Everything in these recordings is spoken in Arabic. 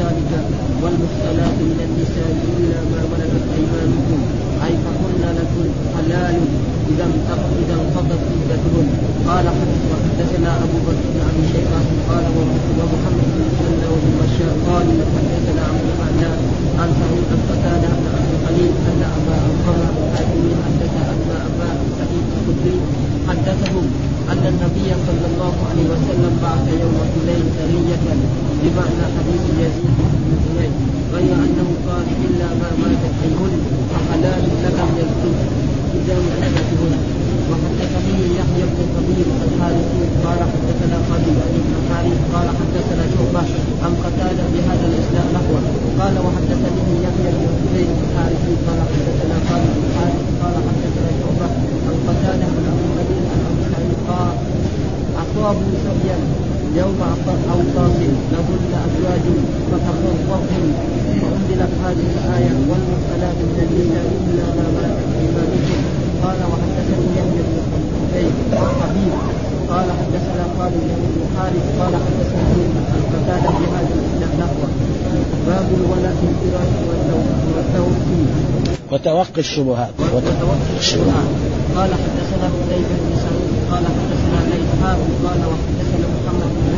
ذلك والمحصنات من النساء إلا ما ملكت أيمانكم أي فكن لكم حلال إذا إذا انقضت عدتهن قال وحدثنا أبو بكر بن أبي شيبة قال ومحمد بن مسلم وابن بشار قال حدثنا عبد الرحمن عن سعيد بن قتادة عن أبي خليل أن أبا أنقر الحاكمين حدث أن أبا سعيد الخدري حدثهم أن النبي صلى الله عليه وسلم بعث يوم حنين سرية بمعنى حديث يزيد بن حنين غير أنه قال إلا ما ماتت أيهن فحلال لك يذكر إذا ملكتهن وحدثني يحيى بن كبير الحارثي قال حدثنا خالد بن الحارث قال حدثنا شعبة عن قتادة بهذا الإسلام نحوه قال وحدثني يحيى بن كبير الحارثي قال حدثنا خالد بن الحارث قال حدثنا شعبة عن قتادة عن أبي النبي عن أبي سعيد قال أصابوا سبيا يوم أوطاس لهن أزواج فتخوفهم وأنزلت هذه الآية والمرسلات من النساء إلا ما ملكت أيمانكم قال وحدثني يحيى بن حبيب حبيب قال حدثنا خالد بن حارث قال حدثنا عن قتادة بهذا الإسلام نحوه باب الولاء في الفراش والتوكيل وتوقي الشبهات. وتوقي الشبهات. قال حدثنا حذيفة بن سعيد قال حدثنا ليث قال وحدثنا محمد بن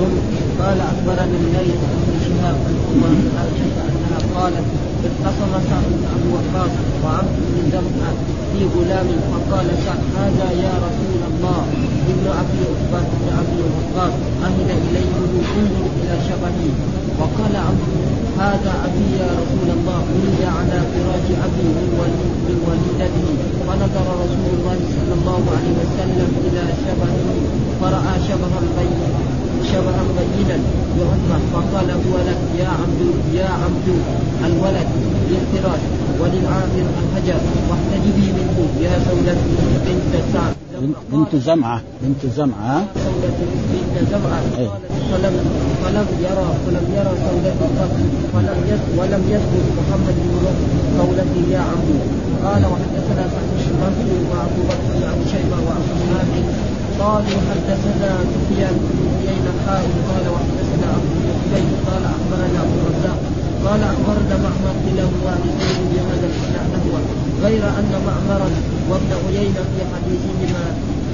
رمح قال أخبرني الليث بن شهاب عن عائشه أنها قالت اختصم سعد أبي وقاص وعبد بن زمعه في غلام فقال سعد هذا يا رسول الله. ابن أبي عقبه بن أبي وقاص عهد إليه انظر إلى شبهي وقال عبد هذا أبي يا رسول الله. ولد على فراش أبي من وليدته فنظر رسول الله صلى الله عليه وسلم إلى شبهه. فرأى شبها بين شبها بينا بعتبه فقال هو لك يا عبد يا عبد الولد للفراش وللعامر الحجر واحتجبي منه يا سودتي بنت سعد. بنت زمعة بنت زمعة. بنت زمعة. فلم فلم يرى فلم يرى سودته قط ولم ولم يذكر محمد بن قولته يا عمي قال وحدثنا سعد بن وابو بكر بن شيبه وابو حامد قالوا حدثنا سفيان بن عيينة قال وحدثنا ابو قال اخبرنا ابو الرزاق قال اخبرنا معمر كلاهما بسير بهذا نحوه غير أن معمرا وابن عيينة في حديثهما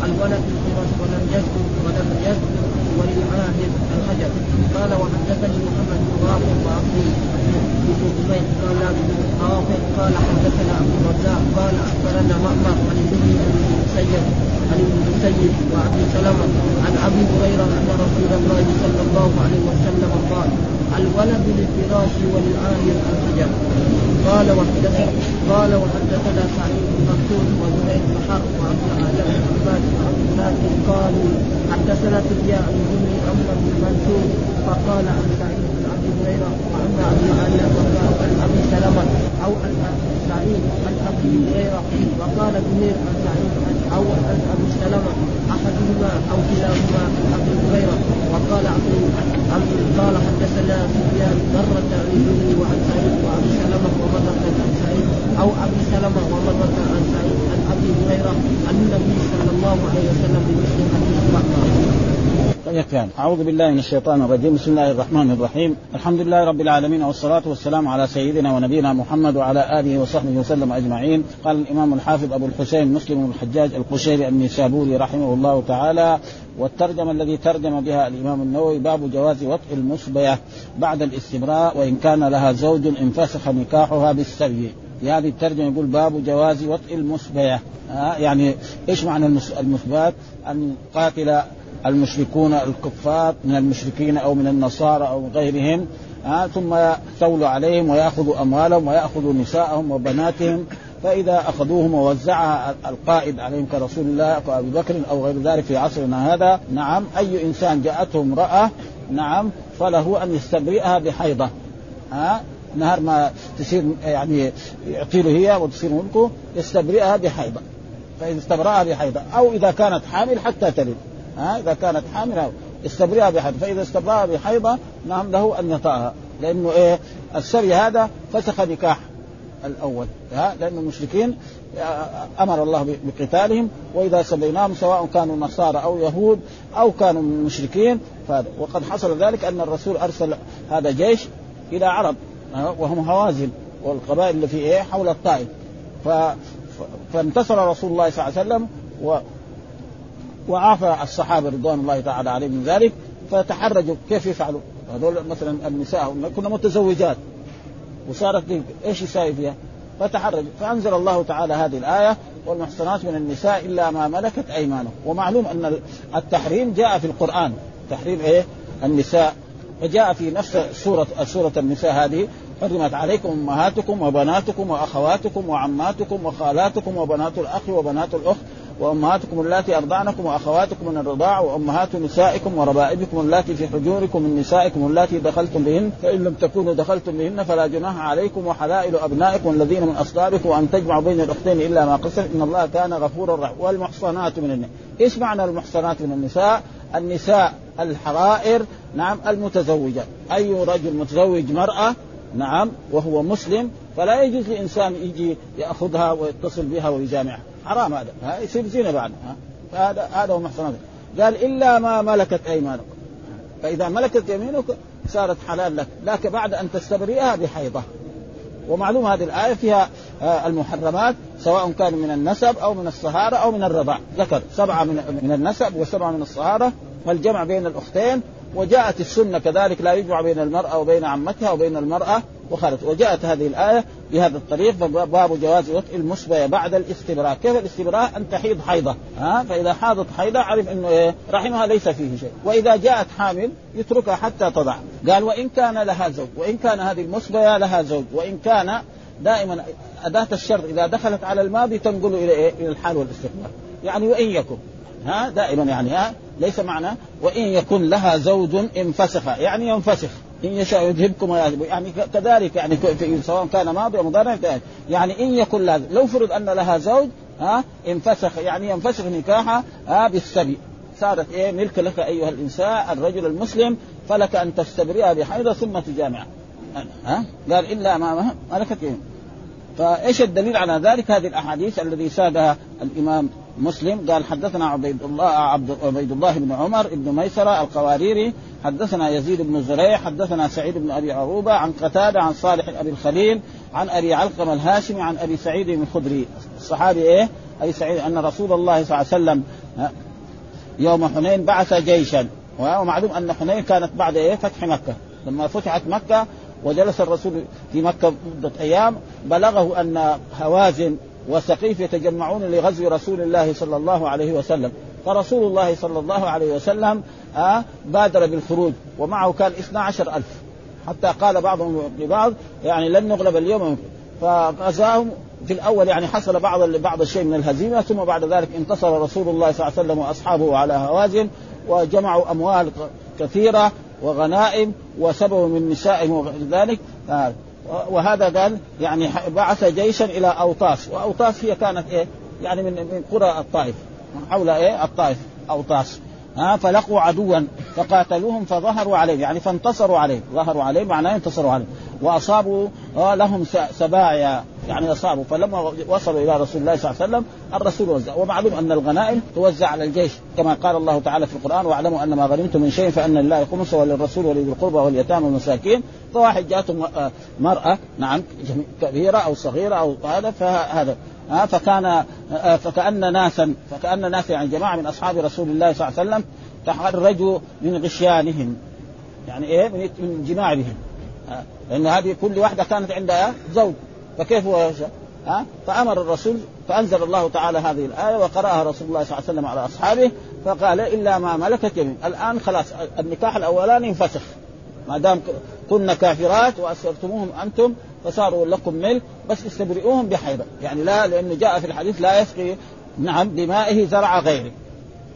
الولد الفراش ولم يذكر ولم يذكر وللعاهد الحجر. قال وحدثني محمد بن رافع وعبد بن قال رافع قال حدثنا ابو الرزاق قال أخبرنا معمر عن ابن المسيب عن المسيب وابي سلمه عن أبي هريرة أن رسول الله صلى الله عليه وسلم قال الولد للفراش وللعاهر الحجر. قال وحدثنا قال وحدثنا سعيد بن مكتوب وزهير بن حرب وعبد الاعلى بن عباس وعبد الناصر قالوا حدثنا سفيان بن عمرو بن منصور فقال عن سعيد ابي هريره وعن ابي الاعلى عن ابي سلمه أو عن سعيد عن أبي هريرة وقال زهير عن سعيد أو عن أبي سلمه احدهما أو كلاهما عن ابي هريرة وقال عبد قال حدثنا سفيان مرة عن ابنه وعن سعيد وابي سلمة ومرة عن سعيد أو ابي سلمة ومرة عن سعيد عن ابي هريرة عن النبي صلى الله عليه وسلم بمثل حديث يكفي أعوذ بالله من الشيطان الرجيم. بسم الله الرحمن الرحيم. الحمد لله رب العالمين والصلاة والسلام على سيدنا ونبينا محمد وعلى آله وصحبه وسلم أجمعين. قال الإمام الحافظ أبو الحسين مسلم بن الحجاج القشيري النسابوري رحمه الله تعالى والترجمة الذي ترجم بها الإمام النووي باب جواز وطء المصبية بعد الاستمراء وإن كان لها زوج انفسخ نكاحها بالسبي. في هذه الترجمة يقول باب جواز وطء المصبية. آه يعني إيش معنى المصبات؟ أن قاتل المشركون الكفار من المشركين أو من النصارى أو غيرهم آه ثم يستولوا عليهم ويأخذوا أموالهم ويأخذوا نساءهم وبناتهم فإذا أخذوهم ووزعها القائد عليهم كرسول الله كابي بكر أو غير ذلك في عصرنا هذا نعم أي إنسان جاءته امرأة نعم فله أن يستبرئها بحيضة ها نهار ما تصير يعني يعطي له هي وتصير ملكه يستبرئها بحيضة فإذا استبرأها بحيضة أو إذا كانت حامل حتى تلد. ها إذا كانت حامل يستبرئها بحيضه فإذا استبرأها بحيضة نعم له أن يطأها. لأنه إيه؟ السبي هذا فسخ نكاح الأول ها لأن المشركين أمر الله بقتالهم. وإذا سبيناهم سواء كانوا نصارى أو يهود أو كانوا من المشركين وقد حصل ذلك أن الرسول أرسل هذا جيش إلى عرب وهم هوازن والقبائل اللي في إيه؟ حول الطائف. ف... فانتصر رسول الله صلى الله عليه وسلم و... وعافى الصحابة رضوان الله تعالى عليهم من ذلك فتحرجوا كيف يفعلوا؟ هذول مثلا النساء كنا متزوجات وصارت إيش يساوي فيها؟ فتحرج فأنزل الله تعالى هذه الآية والمحصنات من النساء إلا ما ملكت أيمانهم ومعلوم أن التحريم جاء في القرآن تحريم إيه؟ النساء فجاء في نفس سورة سورة النساء هذه حرمت عليكم أمهاتكم وبناتكم وأخواتكم وعماتكم وخالاتكم وبنات الأخ وبنات الأخت وأمهاتكم اللاتي أرضعنكم وأخواتكم من الرضاع وأمهات نسائكم وربائبكم اللاتي في حجوركم من نسائكم اللاتي دخلتم بهن فإن لم تكونوا دخلتم بهن فلا جناح عليكم وحلائل أبنائكم الذين من اصلابكم وان تجمعوا بين الأختين إلا ما قصر. إن الله كان غفورا رحيما. والمحصنات من النساء. إيش معنى المحصنات من النساء؟ النساء الحرائر نعم المتزوجات أي رجل متزوج مرأة نعم وهو مسلم فلا يجوز لإنسان يجي يأخذها ويتصل بها ويجامعها. حرام هذا. ها يصير زنا بعد. هذا هذا هو محصنات قال إلا ما ملكت ايمانك فإذا ملكت يمينك صارت حلال لك. لكن بعد أن تستبرئها بحيضة. ومعلوم هذه الآية فيها المحرمات سواء كان من النسب أو من الصهارة أو من الرضاع. ذكر سبعة من من النسب وسبعة من الصهارة والجمع بين الأختين وجاءت السنة كذلك لا يجمع بين المرأة وبين عمتها وبين المرأة وخالته وجاءت هذه الآية بهذا الطريق باب جواز وطء المسبيه بعد الاستبراء، كيف الاستبراء؟ أن تحيض حيضة، ها؟ فإذا حاضت حيضة عرف إنه إيه؟ رحمها ليس فيه شيء، وإذا جاءت حامل يتركها حتى تضع، قال وإن كان لها زوج، وإن كان هذه المسبيه لها زوج، وإن كان دائما أداة الشرط إذا دخلت على الماضي تنقل إلى إيه؟ إلى الحال والاستقبال، يعني وإن يكن. ها؟ دائما يعني ها؟ ليس معنى وإن يكن لها زوج انفسخ. يعني ينفسخ. إن يشاء يذهبكم يعني كذلك يعني سواء كان ماضي أو مضارع يعني إن يكن لها لو فرض أن لها زوج ها انفسخ. يعني ينفسخ نكاحها ها بالسبي. صارت إيه؟ ملك لك أيها الانسان الرجل المسلم فلك أن تستبرئها بحيضه ثم تجامعها ها؟ قال إلا ما ملكت إيه؟ فإيش الدليل على ذلك؟ هذه الأحاديث الذي سادها الإمام مسلم قال حدثنا عبيد الله عبد عبيد الله بن عمر بن ميسرة القواريري حدثنا يزيد بن زريع حدثنا سعيد بن أبي عروبة عن قتادة عن صالح أبي الخليل عن أبي علقم الهاشمي عن أبي سعيد الخدري الصحابي إيه؟ ابي سعيد أن رسول الله صلى الله عليه وسلم يوم حنين بعث جيشا ومعلوم أن حنين كانت بعد إيه؟ فتح مكة لما فتحت مكة وجلس الرسول في مكة مدة أيام بلغه أن هوازن وسقيف يتجمعون لغزو رسول الله صلى الله عليه وسلم. فرسول الله صلى الله عليه وسلم آه بادر بالخروج ومعه كان 12 ألف. حتى قال بعضهم لبعض يعني لن نغلب اليوم. فغزاهم في الأول يعني حصل بعض بعض الشيء من الهزيمة ثم بعد ذلك انتصر رسول الله صلى الله عليه وسلم وأصحابه على هوازن وجمعوا أموال كثيرة وغنائم وسبوا من نسائهم وغير ذلك. آه وهذا قال يعني بعث جيشا إلى اوطاس واوطاس هي كانت إيه؟ يعني من من قرى الطائف. حول إيه؟ الطائف اوطاس ها؟ فلقوا عدوا فقاتلوهم فظهروا عليه يعني فانتصروا عليه ظهروا عليه معناه انتصروا عليه وأصابوا لهم سبايا يعني أصابوا. فلما وصلوا إلى رسول الله صلى الله عليه وسلم الرسول وزع ومعلوم أن الغنائم توزع على الجيش كما قال الله تعالى في القرآن واعلموا أن ما غنمتم من شيء فأن لله خمسه وللرسول ولذي القربى واليتامى والمساكين. فواحد جاءته مرأة نعم كبيرة أو صغيرة أو هذا فهذا ها فكان فكأن ناسا فكأن ناس يعني جماعة من أصحاب رسول الله صلى الله عليه وسلم تحرجوا من غشيانهم. يعني إيه؟ من جماع لأن هذه كل واحدة كانت عندها زوج. فكيف هو ها؟ فأمر الرسول فأنزل الله تعالى هذه الآية وقرأها رسول الله صلى الله عليه وسلم على أصحابه فقال إلا ما ملكت يمين الآن خلاص النكاح الأولاني انفسخ. ما دام كنا كافرات وأسرتموهم أنتم فصاروا لكم ملك بس استبرئوهم بحيضة يعني لا لأنه جاء في الحديث لا يسقي نعم بمائه زرع غيره.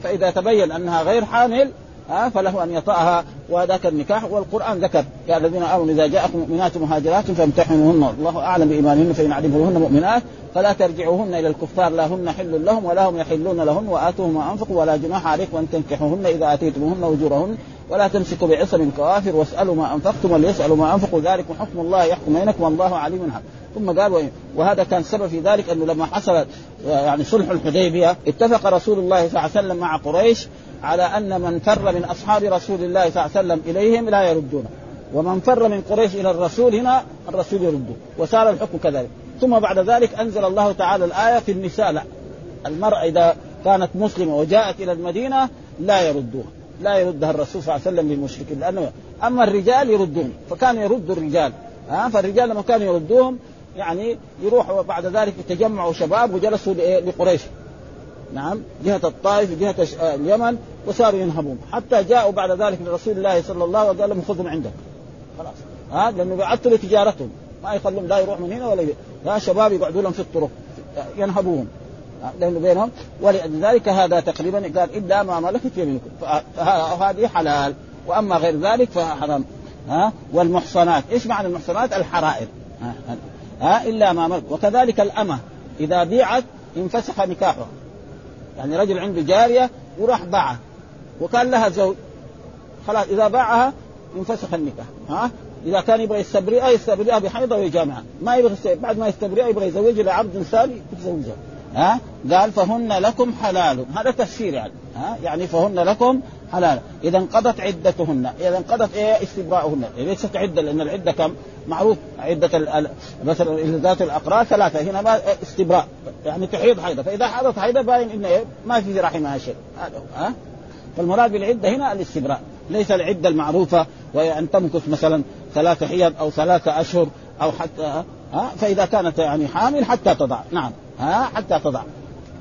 فإذا تبين أنها غير حامل ها فله أن يطأها وذاك النكاح والقرآن ذكر. يا الذين آمنوا إذا جاءكم مؤمنات مهاجرات فامتحنوهن. الله أعلم بإيمانهن فإن علموهن مؤمنات فلا ترجعوهن إلى الكفار. لا هن حل لهم ولا هم يحلون لهن وآتوهم ما أنفقوا ولا جناح عليكم ان تنكحوهن إذا آتيتموهن أجورهن. ولا تمسكوا بعصم الكوافر واسألوا ما أنفقتم وليسألوا ما أنفقوا. ذلك حكم الله يحكم بينكم والله عليم حكيم. ثم قال وهذا كان سبب في ذلك أنه لما حصل يعني صلح الحديبية اتفق رسول الله صلى الله عليه وسلم مع قريش على أن من فر من أصحاب رسول الله صلى الله عليه وسلم إليهم لا يردونه ومن فر من قريش إلى الرسول هنا الرسول يرده وصار الحكم كذلك. ثم بعد ذلك أنزل الله تعالى الآية في النساء. لا المرأة إذا كانت مسلمة وجاءت إلى المدينة لا يردوها لا يردها الرسول صلى الله عليه وسلم للمشركين لأنه أما الرجال يردون فكان يرد الرجال. ها؟ فالرجال لما كانوا يردوهم يعني يروحوا بعد ذلك يتجمعوا شباب وجلسوا لقريش. نعم جهة الطائف وجهة اليمن وصاروا ينهبون حتى جاءوا بعد ذلك لرسول الله صلى الله عليه وسلم خذهم عندك خلاص. ها لأنه بيعطلوا تجارتهم ما يخلون لا يروح من هنا ولا لا شباب يقعدوا لهم في الطرق ينهبوهم. لأنه بينهم. ولذلك هذا تقريبا قال إلا ما ملكت يمينكم. فهذه حلال. وأما غير ذلك فحرام. ها والمحصنات. إيش معنى المحصنات؟ الحرائر. ها, ها؟ إلا ما ملك وكذلك الأمة. إذا بيعت انفسخ نكاحها يعني رجل عنده جارية وراح باعها وكان لها زوج. خلاص إذا باعها انفسخ النكاح. ها؟ إذا كان يبغى يستبرئها يستبرئها بحيضة ويجامعها ما يبغى بعد ما يستبرئها يبغى يزوجها لعبد ثاني يتزوجها. ها؟ قال فهن لكم حلال. هذا تفسير يعني. ها؟ يعني فهن لكم حلال. إذا انقضت عدتهن. إذا انقضت إيه؟ استبراؤهن. ليست عدة لأن العدة كم؟ معروف. عدة. مثلا ذات الاقراء ثلاثة. هنا ما استبراء. يعني تحيض حيضة. فإذا حاضت حيضة باين إنه إيه؟ ما في رحمها شيء. هذا ها؟ فالمراد بالعدة هنا الاستبراء. ليس العدة المعروفة وهي أن تمكث مثلا ثلاثة حيض أو ثلاثة أشهر أو حتى ها؟ فإذا كانت يعني حامل حتى تضع. نعم ها؟ حتى تضع.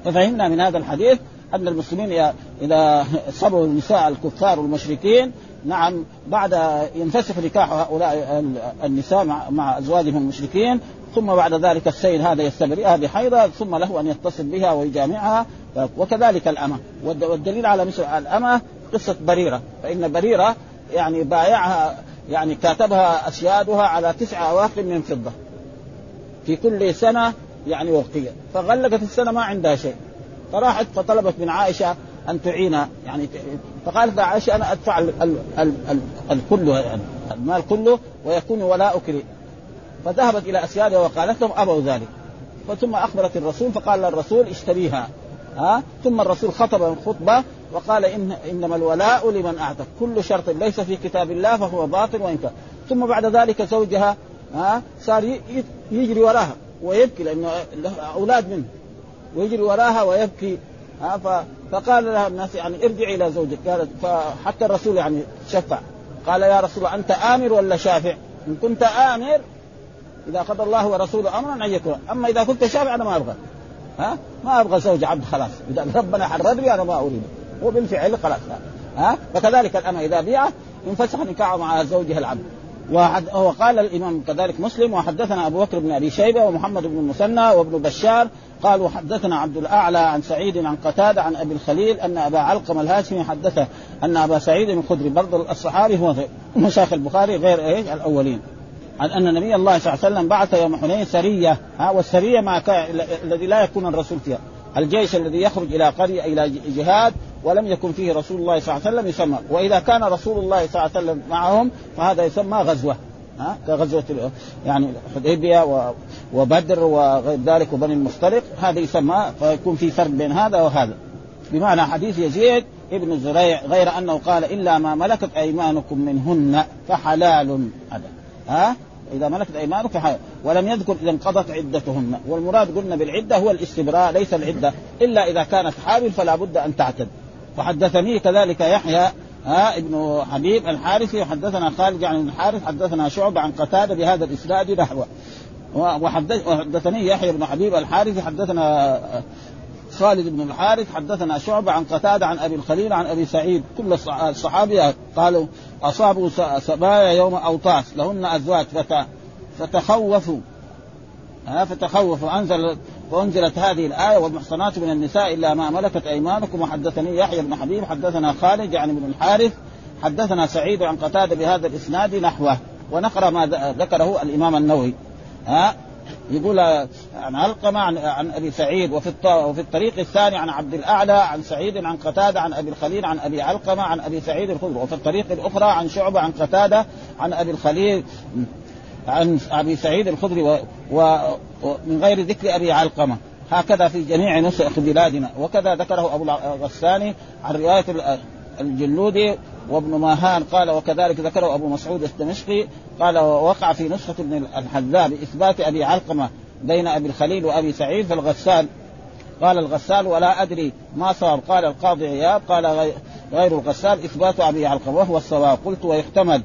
ففهمنا من هذا الحديث أن المسلمين إذا صبروا النساء الكفار والمشركين نعم بعد ينفسخ نكاح هؤلاء النساء مع, مع أزواجهم المشركين ثم بعد ذلك السيد هذا يستبرئها بحيضه ثم له أن يتصل بها ويجامعها وكذلك الأمة. والدليل على مثل الأمة قصة بريرة. فإن بريرة يعني بايعها يعني كاتبها أسيادها على تسع أواخر من فضة في كل سنة يعني وقتية. فغلقت السنة ما عندها شيء. فراحت فطلبت من عائشة أن تعينها يعني فقالت عائشة أنا أدفع ال ال ال ال الكل المال كله ويكون ولاؤك لي فذهبت إلى أسيادها وقالت لهم ابوا ذلك. ثم أخبرت الرسول فقال الرسول اشتريها ها؟ ثم الرسول خطب الخطبة وقال إن إنما الولاء لمن اعتق كل شرط ليس في كتاب الله فهو باطل وإن كان. ثم بعد ذلك زوجها ها؟ صار يجري وراها ويبكي لأنه أولاد منه. ويجري وراها ويبكي. فقال لها الناس يعني ارجعي إلى زوجك. قالت فحتى الرسول يعني شفع. قال يا رسول أنت آمر ولا شافع؟ إن كنت آمر إذا قضى الله ورسوله أمرا أن يكون. أما إذا كنت شافع أنا ما أبغى. ها؟ ما أبغى زوج عبد خلاص. إذا ربنا حررني أنا ما اريده وبالفعل خلاص. ها؟ فكذلك الأمة إذا بيعه ينفسخ نكاحه مع زوجها العبد. وقال الإمام كذلك مسلم وحدثنا أبو بكر بن أبي شيبة ومحمد بن المثنى وابن بشار قالوا حدثنا عبد الأعلى عن سعيد عن قتادة عن أبي الخليل أن أبا علقم الهاشمي حدثه أن أبا سعيد الخدري برضه الصحابي هو مشايخ البخاري غير إيش؟ الأولين. عن أن نبي الله صلى الله عليه وسلم بعث يوم حنين سرية. ها والسرية ما الذي لا يكون الرسول فيها. الجيش الذي يخرج إلى قرية إلى جهاد ولم يكن فيه رسول الله صلى الله عليه وسلم يسمى. وإذا كان رسول الله صلى الله عليه وسلم معهم فهذا يسمى غزوة. ها؟ كغزوة يعني الحديبية وبدر وغير ذلك وبني المختلق هذا يسمى فيكون في فرق بين هذا وهذا. بمعنى حديث يزيد ابن الزريع غير أنه قال إلا ما ملكت أيمانكم منهن فحلال هذا ها؟ إذا ملكت ايمانك فحلال. ولم يذكر إذا انقضت عدتهن. والمراد قلنا بالعدة هو الاستبراء ليس العدة. إلا إذا كانت حامل فلا بد أن تعتد. وحدثني كذلك يحيى ها ابن حبيب الحارثي وحدثنا خالد عن الحارث حدثنا شعب عن قتادة بهذا الإسناد نحوه. وحدثني يحيى بن حبيب الحارثي حدثنا خالد بن الحارث حدثنا شعبة عن قتادة عن أبي الخليل عن أبي سعيد. كل الصحابة قالوا أصابوا سبايا يوم أوطاس لهن أزواج فتخوفوا ها فتخوف وانزل وانزلت هذه الآية والمحصنات من النساء إلا ما ملكت أيمانكم. وحدثني يحيى بن حبيب حدثنا خالد يعني بن الحارث حدثنا سعيد عن قتادة بهذا الإسناد نحوه. ونقرأ ما ذكره الإمام النووي. ها؟ يقول عن علقمة عن, عن أبي سعيد وفي وفي الطريق الثاني عن عبد الأعلى عن سعيد عن قتادة عن أبي الخليل عن أبي علقمة عن أبي سعيد الخدري. وفي الطريق الأخرى عن شعبة عن قتادة عن أبي الخليل. عن أبي سعيد الخدري ومن غير ذكر أبي علقمة. هكذا في جميع نسخ بلادنا. وكذا ذكره أبو الغساني عن رواية الجلودي وابن ماهان قال وكذلك ذكره أبو مسعود الدمشقي قال وقع في نسخة ابن الحذاء بإثبات أبي علقمة بين أبي الخليل وأبي سعيد فالغسال. قال الغسال ولا أدري ما صار قال القاضي عياض. قال غير الغسال إثبات أبي علقمة وهو الصواب. قلت ويحتمل.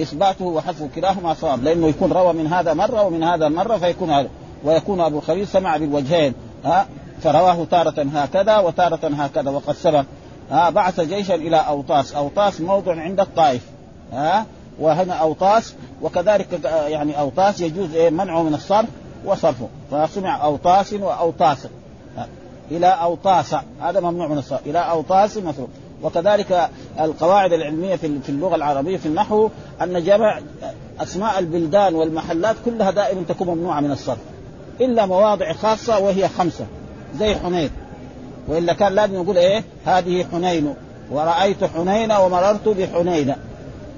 إثباته وحذفه كلاهما صواب لأنه يكون روى من هذا مرة ومن هذا مره فيكون ويكون أبو الخليل سمع بالوجهين ها فرواه تارة هكذا وتارة هكذا وقد سبق ها بعث جيشا إلى أوطاس، أوطاس موضع عند الطائف ها وهنا أوطاس وكذلك يعني أوطاس يجوز إيه منعه من الصرف وصرفه فسمع أوطاس وأوطاس إلى أوطاس هذا ممنوع من الصرف إلى أوطاس مثلا وكذلك القواعد العلمية في اللغة العربية في النحو أن جمع أسماء البلدان والمحلات كلها دائما تكون ممنوعة من الصرف إلا مواضع خاصة وهي خمسة زي حنين. وإلا كان لازم يقول إيه؟ هذه حنين ورأيت حنين ومررت بحنين.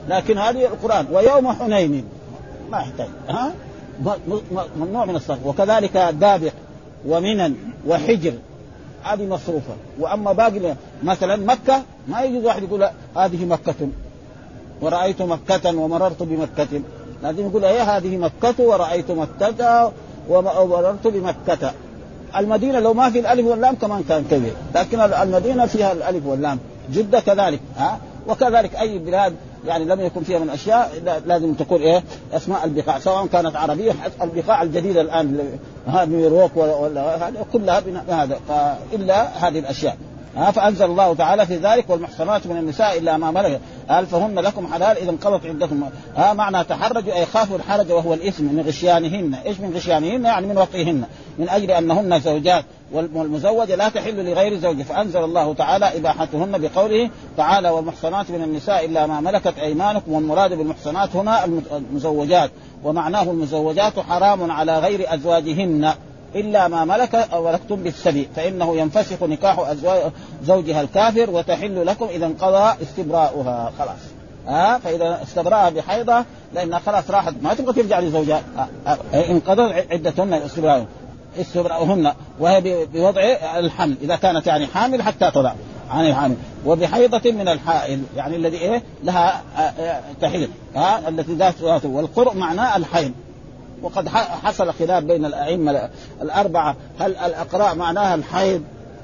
لكن هذه القرآن ويوم حنين. ما يحتاج. ها؟ ممنوع من الصرف. وكذلك دابق ومنن وحجر. هذه مصروفة. وأما باقي مثلا مكة ما يجوز واحد يقول هذه مكة. ورأيت مكة ومررت بمكة. لازم يقول إيه هذه مكة ورأيت مكة ومررت بمكة. المدينة لو ما في الألف واللام كمان كان كبير. لكن المدينة فيها الألف واللام. جدة كذلك ها؟ وكذلك أي بلاد يعني لم يكن فيها من أشياء لازم تكون إيه أسماء البقاع. سواء كانت عربية البقاع الجديده الآن ها نيويورك ولا كلها بهذا الا هذه الأشياء. ها فأنزل الله تعالى في ذلك والمحصنات من النساء إلا ما ملكت. قال فهن لكم حلال إذا انقضت عدتهم ها معنى تحرجوا أي خافوا الحرج وهو الإثم من غشيانهن. إيش من غشيانهن؟ يعني من وطئهن من أجل أنهن زوجات. والمزوجة لا تحل لغير زوجه فأنزل الله تعالى إباحتهن بقوله تعالى والمحصنات من النساء إلا ما ملكت أيمانكم. والمراد بالمحصنات هنا المزوجات. ومعناه المزوجات حرام على غير أزواجهن. إلا ما ملك ملكتم بالسبي فإنه ينفسخ نكاح أزواج زوجها الكافر وتحل لكم إذا انقضى استبراؤها خلاص. ها فإذا استبرأها بحيضة لأنها خلاص راحت ما تبغى ترجع لزوجها. انقضت عدتهن استبراؤهن استبراؤهن وهي بوضع الحمل إذا كانت يعني حامل حتى تضع عن الحامل. وبحيضة من الحائل يعني الذي إيه؟ لها تحيض ها التي ذات والقرء معناه الحيض. وقد حصل خلاف بين الأئمة الأربعة. هل الأقراء معناها الحيض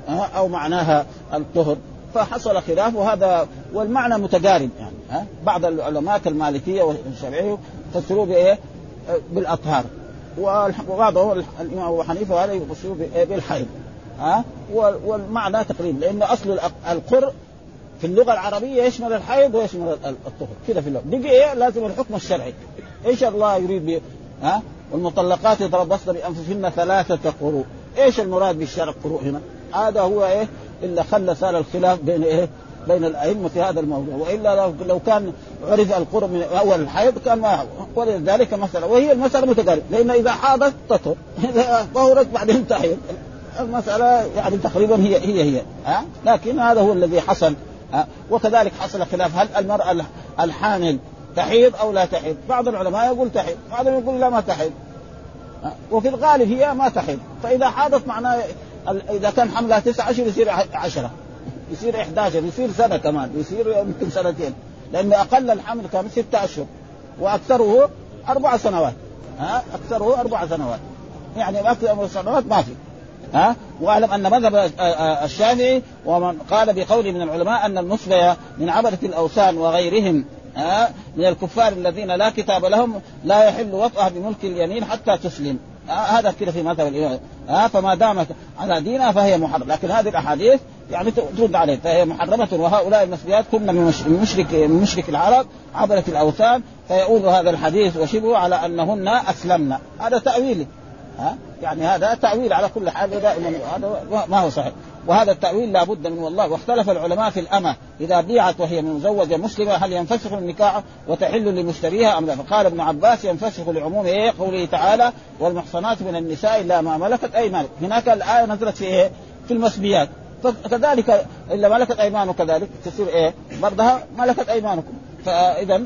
أو معناها الطهر؟ فحصل خلاف وهذا والمعنى متقارب يعني ها. بعض العلماء كالمالكية والشافعية فسروا بإيه؟ بالأطهار. وبعضهم الإمام أبو حنيفة وهذا يفسروا بالحيض ها. والمعنى تقريبا لأن أصل القر في اللغة العربية يشمل الحيض ويشمل الطهر كذا في اللغة. بقي إيه؟ لازم الحكم الشرعي. إيش الله يريد ها؟ والمطلقات يتربصن بأنفسهن ثلاثة قروء. إيش المراد بالشرع قروء هنا؟ هذا هو إيه؟ إلا خلى صار الخلاف بين إيه؟ بين الأئمة في هذا الموضوع. وإلا لو, كان عرف القرء من أول الحيض كان ما ولذلك مسألة. وهي المسألة متقاربه لأن إذا حاضت تطهر. إذا طهرت بعدين تحيض. المسألة يعني تقريبا هي هي هي. ها؟ لكن هذا هو الذي حصل. ها؟ وكذلك حصل خلاف. هل المرأة الحامل تحيض أو لا تحيض. بعض العلماء يقول تحيض بعضهم يقول لا ما تحيض. وفي الغالب هي ما تحيض. فإذا حاضت معناه إذا كان حملها تسعة اشهر يصير عشرة. يصير 11 يصير سنة كمان يصير يمكن سنتين. لأن أقل الحمل كان ستة اشهر وأكثره أربع سنوات. ها؟ أكثره أربع سنوات. يعني أكثر سنوات ما في. ها؟ واعلم أن مذهب الشافعي ومن قال بقول من العلماء أن المصلي من عبدة الأوثان وغيرهم ها من الكفار الذين لا كتاب لهم لا يحل وطئها بملك اليمين حتى تسلم. هذا كده في مذهب الإمام. ها فما دامت على دينها فهي محرمة. لكن هذه الأحاديث يعني ترد عليه فهي محرمة وهؤلاء المسلمات كن من مشرك من مشرك العرب عبرت الأوثان فيؤول هذا الحديث وشبهه على أنهن أسلمن. هذا تاويله ها؟ يعني هذا تأويل على كل حال دائما هذا ما هو صحيح. وهذا التأويل لا بد منه والله. واختلف العلماء في الأمة. إذا بيعت وهي مزوجه مسلمة هل ينفسخ النكاح وتحل لمشتريها أم لا؟ فقال ابن عباس ينفسخ لعموم إيه؟ قوله تعالى والمحصنات من النساء إلا ما ملكت ايمانكم هناك الآية نزلت في إيه؟ في المسبيات. فكذلك إلا ملكت ايمانكم كذلك. تصير إيه؟ برضها ملكت أيمانكم. فاذا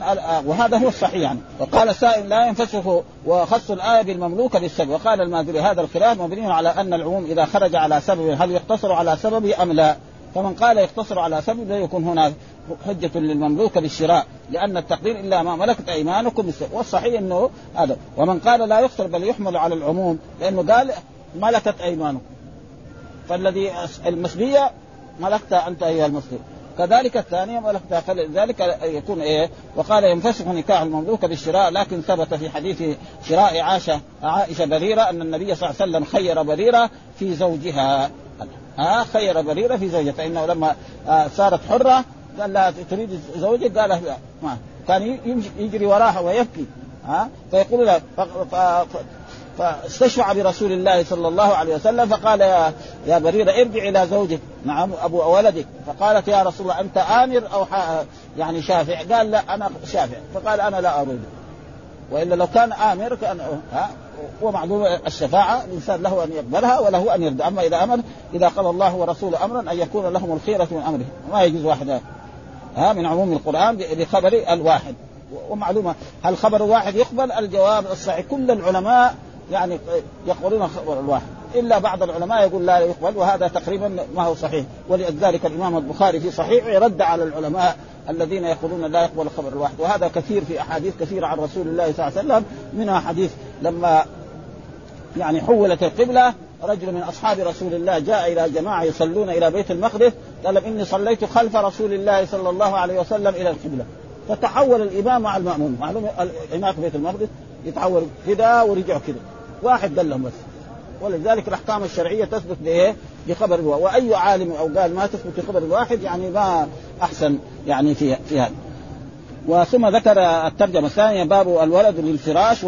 وهذا هو الصحيح يعني. وقال سائل لا ينفسخ وخص الآية بالمملوكة بالسبب. وقال الماذري هذا الخلاف مبني على أن العموم إذا خرج على سبب هل يقتصر على سبب أم لا؟ فمن قال يقتصر على سبب لا يكون هنا حجة للمملوك بالشراء لأن التقدير إلا ما ملكت أيمانكم والصحيح أنه هذا. ومن قال لا يقتصر بل يحمل على العموم لأنه قال ملكت أيمانكم. فالذي المسلية ملكتها أنت أيها المسلم كذلك الثانية فلذلك يكون إيه؟ وقال ينفسخ نكاح المملوك بالشراء لكن ثبت في حديث شراء عائشة عائشة بريرة أن النبي صلى الله عليه وسلم خير بريرة في زوجها. ها؟ خير بريرة في زوجها. فإنه لما صارت حرة قال لها تريد زوجك؟ قال لا. ما. كان يجري وراها ويبكي. ها؟ فيقول لها فاستشفع برسول الله صلى الله عليه وسلم فقال يا يا بريرة ارجع إلى زوجك نعم أبو ولدك. فقالت يا رسول الله أنت آمر أو يعني شافع؟ قال لا أنا شافع. فقال أنا لا أريد. وإلا لو كان أمر كان ها ومعلوم الشفاعة الإنسان له أن يقبلها وله أن يرد أما إذا أمر إذا قضى الله ورسوله أمرا أن يكون لهم الخيرة من أمره. ما يجوز واحد ها من عموم القرآن بخبر الواحد. ومعلومة هل خبر واحد يقبل؟ الجواب الصحيح كل العلماء يعني يقولون خبر الواحد. إلا بعض العلماء يقول لا يقبل وهذا تقريبا ما هو صحيح. ولذلك الإمام البخاري في صحيح رد على العلماء الذين يقولون لا يقبل الخبر الواحد. وهذا كثير في أحاديث كثيرة عن رسول الله صلى الله عليه وسلم منها حديث لما يعني حولت القبلة رجل من أصحاب رسول الله جاء إلى جماعة يصلون إلى بيت المقدس قال إني صليت خلف رسول الله صلى الله عليه وسلم إلى القبلة. فتحول الإمام مع المامون معلوم؟ الإمام في بيت المقدس يتحول كذا ورجع كذا. واحد قال لهم بس. ولذلك الأحكام الشرعية تثبت بإيه؟ بخبر وأي عالم أو قال ما تثبت بخبر الواحد يعني ما أحسن يعني في في هذا. وثم ذكر الترجمة الثانية باب الولد للفراش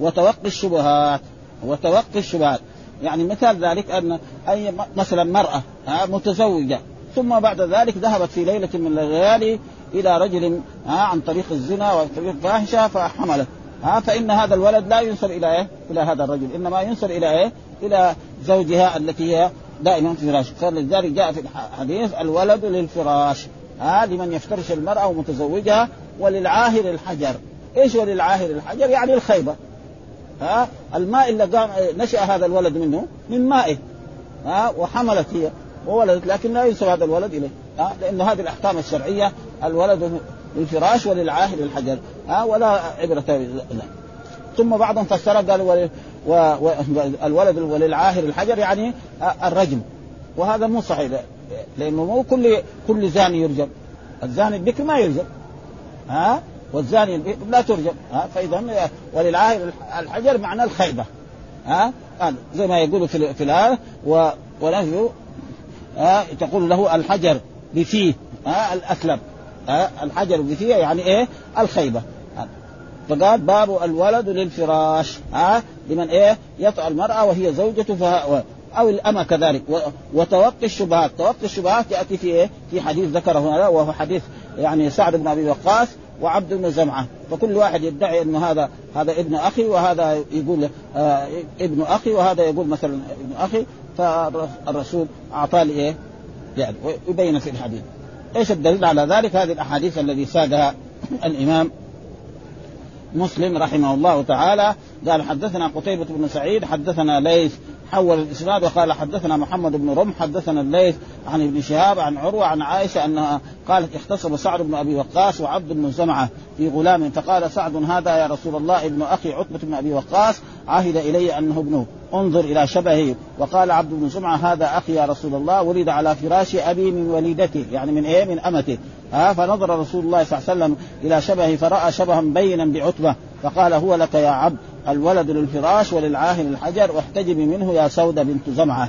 وتوقي الشبهات. وتوقي الشبهات. يعني مثال ذلك أن أي مثلا مرأة متزوجة. ثم بعد ذلك ذهبت في ليلة من الليالي إلى رجل عن طريق الزنا وطريق الفاحشة فحملت ها فإن هذا الولد لا ينسب إلى إيه؟ إلى هذا الرجل. إنما ينسب إلى إيه؟ إلى زوجها التي هي دائما في فراش. فلذلك جاء في الحديث الولد للفراش. ها لمن يفترش المرأة ومتزوجها وللعاهر الحجر. إيش وللعاهر الحجر؟ يعني الخيبة. ها الماء اللي قام نشأ هذا الولد منه من مائه. ها وحملت هي وولدت لكن لا ينسب هذا الولد إليه. ها لأنه هذه الأحكام الشرعية الولد للفراش وللعاهر الحجر ها ولا عبرة لا. ثم بعضهم فسر قالوا والولد وللعاهر الحجر يعني الرجم. وهذا مو صحيح لأنه مو كل كل زاني يرجم. الزاني البكر ما يرجم. ها؟ والزاني لا ترجم. ها؟ فإذا وللعاهر الحجر معنى الخيبة. ها؟ زي ما يقولوا في في الآية ونهي ها؟ تقول له الحجر بفيه ها؟ الأسلم. الحجر بفيه يعني إيه؟ الخيبة. فقال باب الولد للفراش ها؟ لمن إيه؟ يطأ المرأة وهي زوجته فها أو الأمة كذلك. وتوقي الشبهات، توقي الشبهات يأتي في إيه؟ في حديث ذكره هنا وهو حديث يعني سعد بن أبي وقاص وعبد بن زمعة، فكل واحد يدعي إنه هذا هذا ابن أخي وهذا يقول آه ابن أخي وهذا يقول مثلا ابن أخي. فالرسول أعطاه إيه؟ يعني ويبين في الحديث. إيش الدليل على ذلك؟ هذه الأحاديث الذي سادها الإمام مسلم رحمه الله تعالى قال حدثنا قتيبة بن سعيد حدثنا ليث حول الإسناد وقال حدثنا محمد بن رمح حدثنا الليث عن ابن شهاب عن عروة عن عائشة أنها قالت اختصم سعد بن أبي وقاص وعبد بن زمعة في غلام. فقال سعد هذا يا رسول الله ابن أخي عتبه بن أبي وقاص عهد إلي أنه ابنه. انظر إلى شبهه. وقال عبد بن زمعة هذا أخي يا رسول الله ولد على فراش أبي من وليدته يعني من إيه؟ من أمته. ها؟ فنظر رسول الله صلى الله عليه وسلم إلى شبهه فرأى شبها بينا بعتبة فقال هو لك يا عبد. الولد للفراش وللعاهل الحجر واحتجبي منه يا سودة بنت زمعة.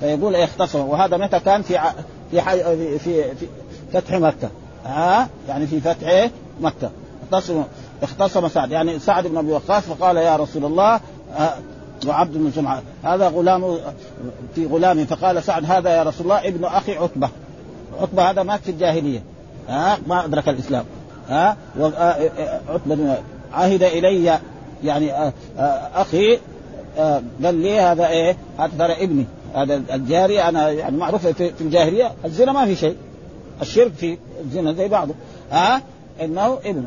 فيقول إيه اختصم وهذا متى كان؟ في في في, في, في فتح مكة. ها يعني في فتح مكة. اختصم اختصم سعد. يعني سعد بن أبي وقاص فقال يا رسول الله وعبد بن سمعة هذا غلام في غلام. فقال سعد هذا يا رسول الله ابن أخي عتبة. عتبة هذا مات في الجاهلية. ها ما أدرك الإسلام. ها عتبة عهد إلي يعني أخي قال لي هذا إيه؟ هذا ترى ابني. هذا الجاري أنا يعني معروف في الجاهلية الزنا ما في شيء. الشرك في الزنا زي بعضه. ها إنه ابن.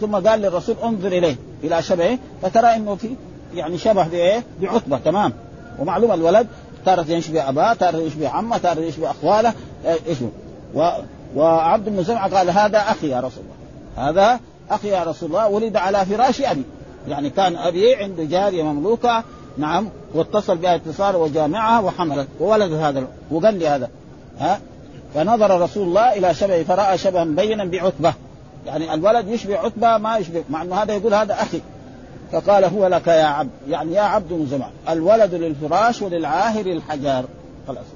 ثم قال للرسول انظر إليه إلى شبهه. فترى إنه في يعني شبه بإيه؟ بعتبة تمام. ومعلوم الولد تارة يشبه اباه، تارة يشبه عمه، تارة يشبه اخواله إيش و... وعبد بن قال هذا أخي يا رسول الله. هذا أخي يا رسول الله ولد على فراش أبي. يعني كان أبي عنده جارية مملوكة نعم واتصل بها اتصال وجامعها وحملت وولد هذا وقال لي هذا ها؟ فنظر رسول الله إلى شبهه فرأى شبها بينا بعتبة. يعني الولد يشبه عتبة ما يشبه مع إنه هذا يقول هذا أخي. فقال هو لك يا عبد يعني يا عبد من زمان الولد للفراش وللعاهر الحجار. خلاص.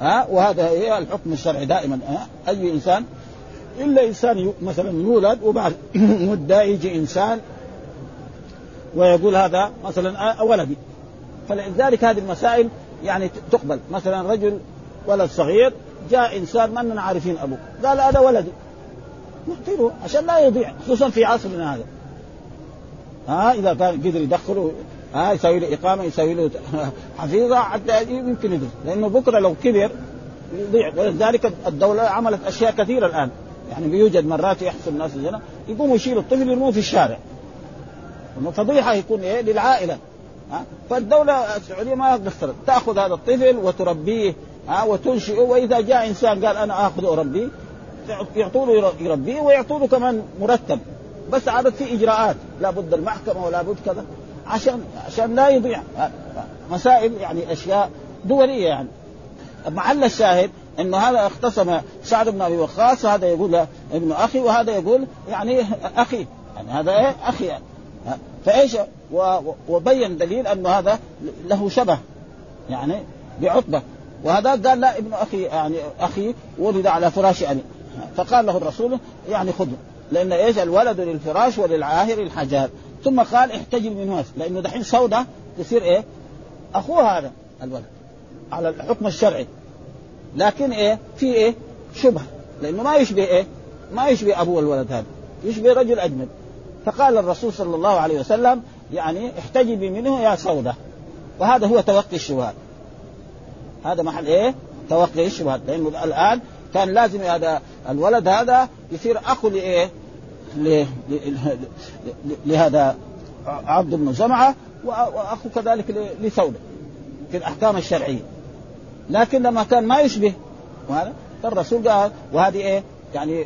ها؟ وهذا هي الحكم الشرعي دائما ها؟ أي إنسان إلا إنسان مثلا يولد وبعد مدة يجي إنسان ويقول هذا مثلا ولدي. فلذلك هذه المسائل يعني تقبل. مثلا رجل ولد صغير جاء إنسان ما عارفين أبوه. قال هذا ولدي. نقتله عشان لا يضيع خصوصا في عصرنا هذا. ها إذا كان قدر يدخله ها يسوي له إقامة يسوي له حفيظة حتى يمكن يدرس لأنه بكرة لو كبر يضيع. ولذلك الدولة عملت أشياء كثيرة الآن. يعني بيوجد مرات يحصل الزنا يقوموا يشيلوا الطفل يرموه في الشارع. فضيحة يكون إيه؟ للعائلة. ها؟ فالدولة السعودية ما تقدر تأخذ هذا الطفل وتربيه ها؟ وتنشئه. وإذا جاء إنسان قال أنا اخذه أربيه يعطوا له يربيه ويعطوا له كمان مرتب. بس عادت في إجراءات. لابد المحكمة ولا بد كذا. عشان عشان لا يضيع. مسائل يعني أشياء دولية يعني. محل الشاهد انه هذا اختصم سعد بن أبي وقاص. هذا يقول ابن أخي وهذا يقول يعني أخي. يعني هذا إيه؟ أخي يعني. فإيش؟ وبين دليل انه هذا له شبه يعني بعتبه وهذا قال لا ابن أخي يعني أخي ولد على فراش أبي. فقال له الرسول يعني خذه لأن إيش؟ الولد للفراش وللعاهر الحجار ثم قال احتجب منه لأنه دحين سودة تصير إيه؟ أخوه هذا الولد على الحكم الشرعي. لكن إيه؟ في إيه؟ شبهه لأنه ما يشبه إيه؟ ما يشبه أبوه الولد هذا يشبه رجل اجنبي فقال الرسول صلى الله عليه وسلم يعني احتجبي منه يا سودة. وهذا هو توقي الشبهات. هذا محل إيه؟ توقي الشبهات. لأنه الآن كان لازم هذا الولد هذا يصير اخو لإيه؟ لهذا عبد بن زمعة وأخو كذلك لثوبه في الأحكام الشرعية. لكن لما كان ما يشبه فالرسول قال وهذه إيه؟ يعني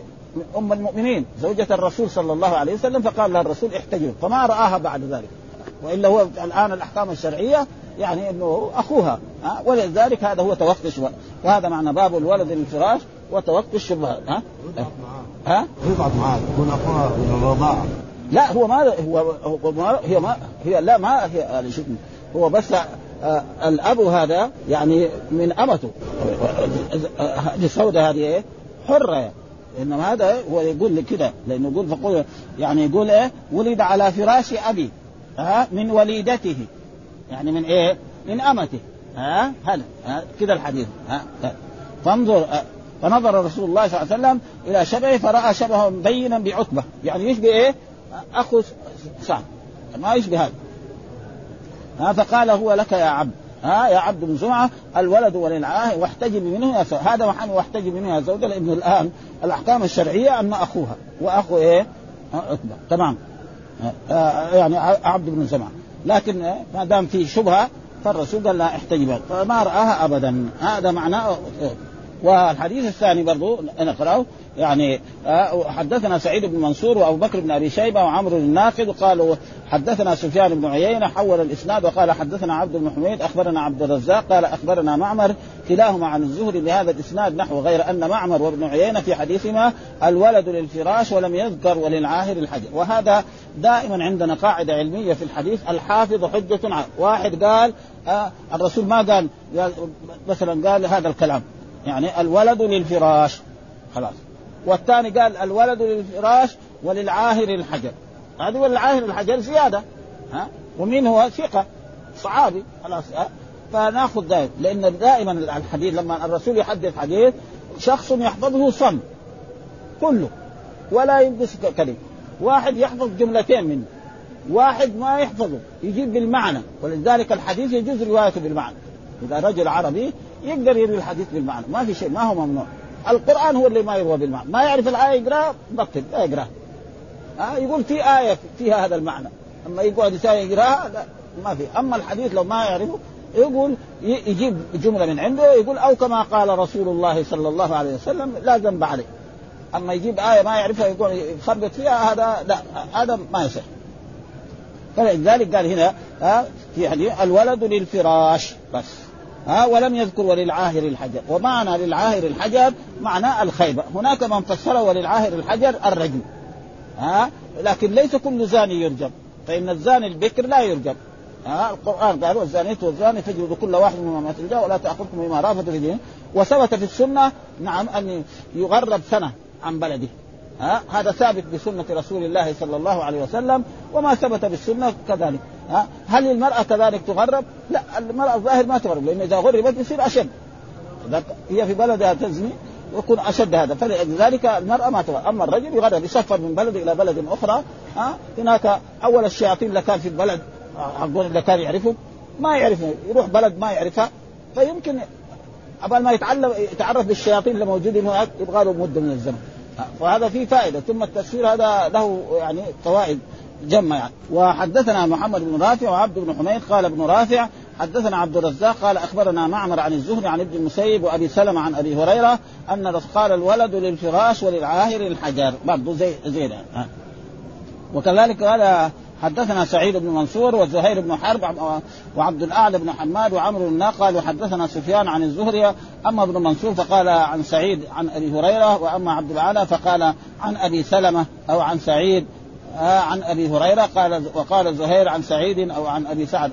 ام المؤمنين زوجة الرسول صلى الله عليه وسلم فقال لها الرسول احتجب فما رآها بعد ذلك والا هو الان الاحكام الشرعيه يعني انه اخوها ها ولذلك هذا هو توقي الشبهات وهذا معنى باب الولد للفراش وتوقي الشبهات ها ها يضعف معاه يكون اخوها من الرضاعه لا هو ما هو, هو ما هي ما هي لا ما هي هو بس آه الاب هذا يعني من امته هذه السوداء هذه إيه حره يعني. انما هذا هو يقول كده. لأنه يقول فقول يعني يقول إيه؟ ولد على فراش أبي. ها؟ من وليدته. يعني من إيه؟ من أمته. ها؟ هذا كده الحديث. ها؟ فانظر فنظر رسول الله صلى الله عليه وسلم إلى شبهه فرأى شبها بينا بعتبة. يعني يشبه إيه؟ أخو سعد. ما يشبه هذا. ها؟ فقال هو لك يا عبد ها يا عبد بن زمعة الولد وللعاه واحتجب منه يا هذا محل واحتجب منه يا زوجة لأنه الآن الأحكام الشرعية أن أخوها وأخو إيه؟ عتبة تمام. آه يعني عبد بن زمعة. لكن ما دام في شبهة فالرسول قال لا احتجب فما رآها ابدا. هذا معناه والحديث الثاني برضو نقرأه. يعني حدثنا سعيد بن منصور وأبو بكر بن أبي شيبة وعمرو الناقد وقالوا حدثنا سفيان بن عيينة حول الإسناد وقال حدثنا عبد بن حميد أخبرنا عبد الرزاق قال أخبرنا معمر كلاهما عن الزهري بهذا الإسناد نحو غير أن معمر وابن عيينة في حديثهما الولد للفراش ولم يذكر وللعاهر الحجر. وهذا دائما عندنا قاعدة علمية في الحديث الحافظ حجة واحد قال آه الرسول ما قال مثلا قال هذا الكلام. يعني الولد للفراش. خلاص. والثاني قال الولد للفراش وللعاهر الحجر. هذا وللعاهر الحجر زيادة. ها؟ ومين هو؟ ثقة. صحابي. خلاص. فناخذ دائما لأن دائما الحديث لما الرسول يحدث حديث شخص يحفظه صم. كله. ولا يلبس كلمة. واحد يحفظ جملتين منه. واحد ما يحفظه. يجيب بالمعنى. ولذلك الحديث يجوز روايته بالمعنى. إذا رجل عربي يقدر يروي الحديث بالمعنى. ما في شيء ما هو ممنوع. القرآن هو اللي ما يروى بالمعنى. ما يعرف الآية يقرأ؟ بطل لا يقراها ها يقول في آية فيها هذا المعنى. أما يقعد انسان يقراها لا ما في. أما الحديث لو ما يعرفه يقول يجيب جملة من عنده يقول أو كما قال رسول الله صلى الله عليه وسلم لا ذنب عليه. أما يجيب آية ما يعرفها يقول يخبط فيها هذا لا هذا ما يصح فلذلك قال هنا ها في حديث الولد للفراش بس. ها ولم يذكر وللعاهر الحجر. ومعنى للعاهر الحجر معناه الخيبة هناك من فسر وللعاهر الحجر الرجم ها لكن ليس كل زاني يرجم فإن الزاني البكر لا يرجم ها القرآن قال والزانية والزاني فاجلدوا كل واحد منهما ما تلجأ ولا تأخذكم بما رافت في دينه وثبت في السنة نعم أن يغرب سنة عن بلده ها هذا ثابت بسنة رسول الله صلى الله عليه وسلم وما ثبت بالسنة كذلك. ها؟ هل المرأة كذلك تغرب؟ لا المرأة الظاهر ما تغرب لأن إذا غربت يصير أشد. هي في بلدها تزني يكون أشد هذا. فلذلك المرأة ما تغرب. أما الرجل يغرب يسفر من بلد إلى بلد أخرى ها؟ هناك أول الشياطين اللي كان في البلد حقون اللي كان يعرفهم ما يعرفه. يروح بلد ما يعرفها. فيمكن قبل ما يتعلم يتعرف بالشياطين اللي موجودين هناك يبغى له مدة من الزمن. وهذا فيه فائدة. ثم التفسير هذا له يعني فوائد. جمع يعني. وحدثنا محمد بن رافع وعبد بن حميد قال ابن رافع حدثنا عبد الرزاق قال أخبرنا معمر عن الزهري عن ابن المسيب وأبي سلمة عن أبي هريرة أن قال الولد للفراش وللعاهر الحجر. برضه زي زي وكذلك هذا حدثنا سعيد بن منصور وزهير بن حرب وعبد الأعلى بن حماد وعمرو الناقل وحدثنا سفيان عن الزهري أما ابن منصور فقال عن سعيد عن أبي هريرة وأما عبد الأعلى فقال عن أبي سلمة أو عن سعيد عن أبي هريرة قال وقال زهير عن سعيد أو عن أبي سعد.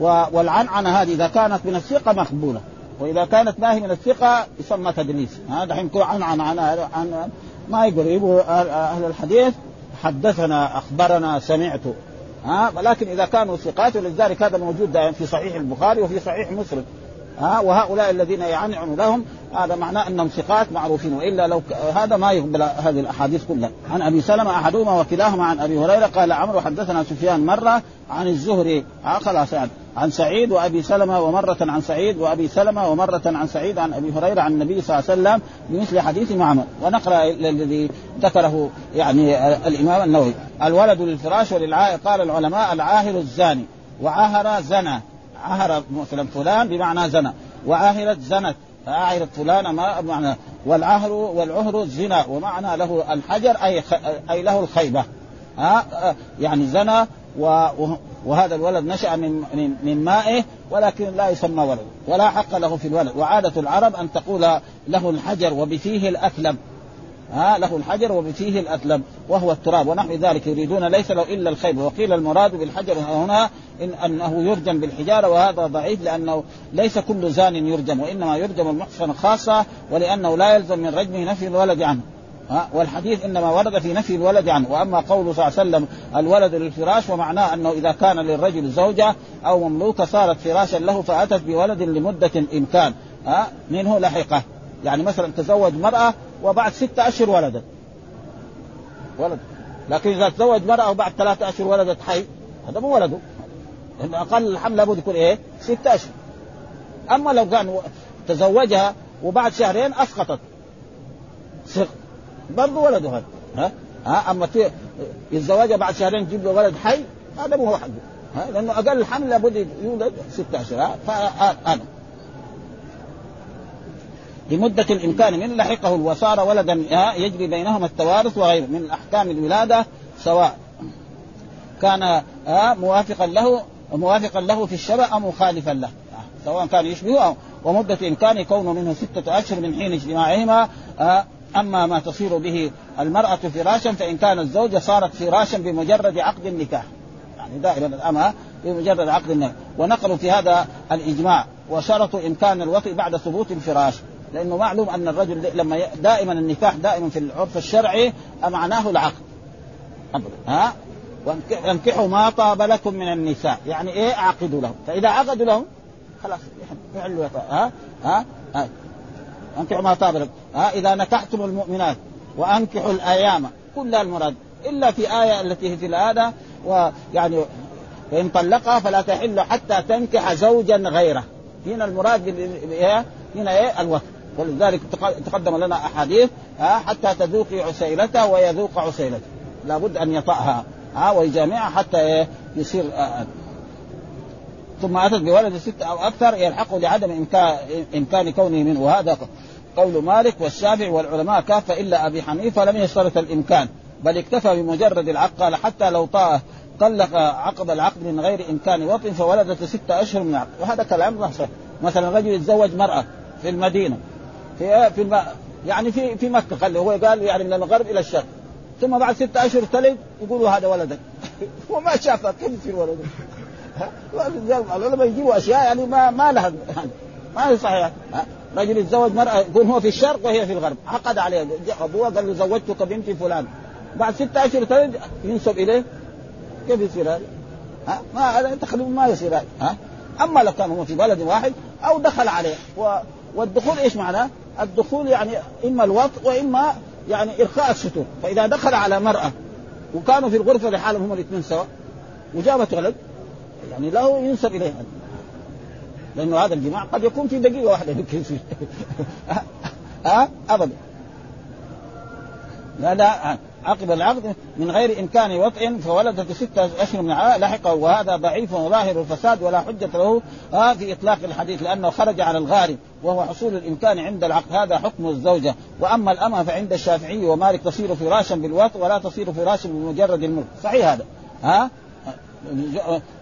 والعنعنه هذه إذا كانت من الثقة مقبولة. وإذا كانت ما هي من الثقة يسمى تدليس. هذا حين يكون عنعن عن, عن ما يقول أهل الحديث حدثنا أخبرنا سمعت. ها ولكن إذا كانوا ثقات ولذلك هذا موجود دائما في صحيح البخاري وفي صحيح مسلم. ها وهؤلاء الذين يعنعن لهم هذا معناه انهم ثقات معروفين وإلا لو هذا ما يقبل هذه الأحاديث كلها. عن أبي سلمة أحدهما وكلاهما عن أبي هريرة قال عمرو حدثنا سفيان مرة عن الزهري ها خلاص يعني. عن سعيد وأبي سلمة ومرة عن سعيد وأبي سلمة ومرة عن سعيد عن أبي هريرة عن النبي صلى الله عليه وسلم بمثل حديث معمر. ونقرأ الذي ذكره يعني الإمام النووي. الولد للفراش وللعائر قال العلماء العاهر الزاني وعاهر زنى. عهر مثلا فلان بمعنى زنى. وعاهرت زنت. عاهرت فلان ما معنى والعهر والعهر الزنا ومعنى له الحجر أي أي له الخيبة. ها؟ يعني زنى وهذا الولد نشأ من من, من مائه ولكن لا يسمى ولد ولا حق له في الولد. وعادة العرب أن تقول له الحجر وبفيه الاثلم ها له الحجر وبفيه الأثلم وهو التراب ونحو ذلك يريدون ليس له إلا الخيب وقيل المراد بالحجر هنا إن أنه يرجم بالحجارة وهذا ضعيف لأنه ليس كل زان يرجم وإنما يرجم المحصن خاصة ولأنه لا يلزم من رجمه نفي الولد عنه. ها والحديث إنما ورد في نفي الولد عنه. وأما قوله صلى الله عليه وسلم الولد للفراش ومعناه أنه إذا كان للرجل زوجة أو مملوكة صارت فراشا له فأتت بولد لمدة امكان ها منه لحقة. يعني مثلا تزوج مرأة وبعد ستة أشهر ولدت. ولد. لكن إذا تزوج مرأة وبعد ثلاثة أشهر ولدت حي هذا مو ولده. لأن أقل الحمل لابد يكون إيه؟ ستة أشهر. أما لو كان تزوجها وبعد شهرين أسقطت. صغ برضه ولده هذا. ها؟ ها؟ أما يتزوجها بعد شهرين تجيب له ولد حي هذا مو هو حقه. ها؟ لأنه أقل الحمل لابد يولد ستة أشهر. فهذا لمدة الإمكان من لحقه وصار ولدا يجري بينهما التوارث وغيره من أحكام الولادة سواء كان موافقا له موافقا له في الشبع أو مخالفا له. سواء كان يشبهه أو ومدة إمكان كونه منه ستة أشهر من حين اجتماعهما. أما ما تصير به المرأة فراشا فإن كان الزوجة صارت فراشا بمجرد عقد النكاح. يعني دائما الأمة بمجرد عقد النكاح. ونقلوا في هذا الإجماع وشرطوا إمكان الوطئ بعد ثبوت الفراش. لأنه معلوم أن الرجل لما دائما النكاح دائما في العرف الشرعي معناه العقد. ها؟ وانكحوا ما طاب لكم من النساء. يعني إيه؟ أعقدوا لهم. فإذا عقدوا لهم خلاص يحلوا ها؟ ها, ها. انكحوا ما طاب لكم. ها؟ إذا نكحتم المؤمنات وأنكحوا الأيام كلها المراد. إلا في آية التي في الايه ويعني فان طلقها فلا تحل حتى تنكح زوجا غيره. هنا المراد هنا إيه؟ الوقت. ولذلك تقدم لنا أحاديث حتى تذوقي عسيلته ويذوق عسيلته. لابد أن يطأها ها ويجامعها حتى إيه يصير آه ثم أتت بولد ست أو أكثر يلحقه لعدم إمكان كونه منه. وهذا قول مالك والشافعي والعلماء كافه إلا أبي حنيفة لم يشترط الإمكان بل اكتفى بمجرد العقد. قال حتى لو طاء طلق عقد العقد من غير إمكان وطن فولدت ستة أشهر من العقد. وهذا كلام صحيح. مثلا رجل يتزوج مرأة في المدينة في في الم... يعني في في مكة خلي هو قال يعني من المغرب إلى الشرق. ثم بعد ستة أشهر تلد يقولوا هذا ولدك. هو ما شافها كيف يصير ولدك العلماء يجيبوا أشياء يعني ما ما لها ما هي صحيح رجل يتزوج مرأة يكون هو في الشرق وهي في الغرب. عقد عليها أبوها قال له زوجتك بنت فلان. بعد ستة أشهر تلد ينسب إليه. كيف يصير هذا؟ ها؟ ما هذا تقريبا ما يصير هذا. ها؟ أما لو كان هو في بلد واحد أو دخل عليه. و... والدخول إيش معناه؟ الدخول يعني إما الوطء وإما يعني ارخاء الستور فإذا دخل على مرأة وكانوا في الغرفة لحالهم هم الاثنين سوا وجابت ولد يعني له ينسب اليه لأنه هذا الجماع قد يكون في دقيقة واحدة. يمكن يصير ها ابدا. لا لا عقب العقد من غير إمكان وطء فولدت ستة أشهر من لحقه وهذا ضعيف وظاهر الفساد ولا حجة له في إطلاق الحديث لأنه خرج على الغارب وهو حصول الإمكان عند العقد هذا حكم الزوجة. وأما الأمة فعند الشافعي ومالك تصير فراشا بالوطء ولا تصير فراشا بمجرد الملك. صحيح هذا. ها؟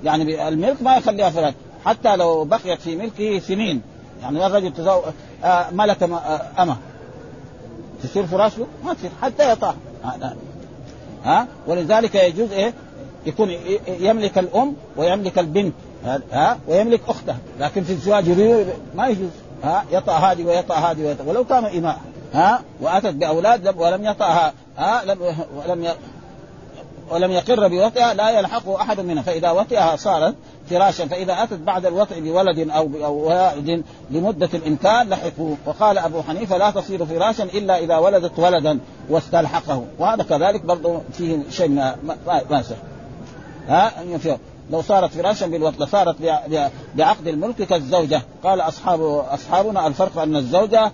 يعني الملك ما يخليها فراش حتى لو بقيت في ملكه سنين. يعني الرجل تزو... آه ملك أمة. تصير فراش له؟ ما تصير. حتى يطاح ها؟ ولذلك يجوز إيه؟ يكون يملك الأم ويملك البنت ها؟ ويملك أختها. لكن في الزواج ما يجوز. ها؟ يطأ هذه ويطأ هذه ولو كان إماء ها؟ وأتت بأولاد ولم يطأها ها؟ لم ولم ولم يقر بوطئها لا يلحقه أحد منها. فإذا وطئها صارت فراشا فإذا أتت بعد الوطئ بولد أو والد لمدة الإمكان لحقوه. وقال أبو حنيفة لا تصير فراشا إلا إذا ولدت ولدا واستلحقه. وهذا كذلك برضه فيه شيء ما ما ها؟ لو صارت فراشا بالوطء صارت بعقد الملك كالزوجة. قال اصحاب أصحابنا الفرق أن الزوجة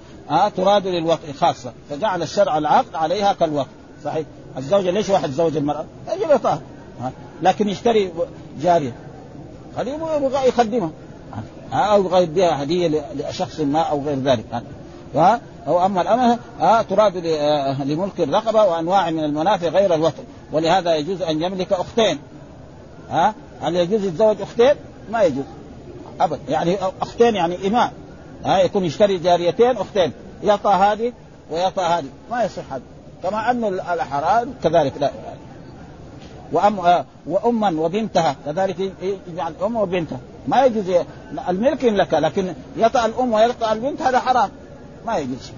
تراد للوطء خاصة. فجعل الشرع العقد عليها كالوطء. صحيح؟ الزوجة ليش واحد زوج المرأة؟ يجب طاهر لكن يشتري جارية. هذه يبغى يخدمها. أو يبغى يديها هدية لشخص ما أو غير ذلك. ها؟ أو أما الأمة ها؟ تراد لملك الرقبة وأنواع من المنافع غير الوطن. ولهذا يجوز أن يملك أختين. ها؟ هل يجوز يتزوج أختين؟ ما يجوز. أبدا يعني أختين يعني إماء. ها؟ يكون يشتري جاريتين أختين. يعطى هذه ويعطى هذه. ما يصح هذا كما أن الأحرار كذلك لا. وأم وأما وبنتها كذلك يجمع الأم وبنتها. ما يجوز الملك لك لكن يطأ الأم ويطأ البنت هذا حرام. ما يجوز.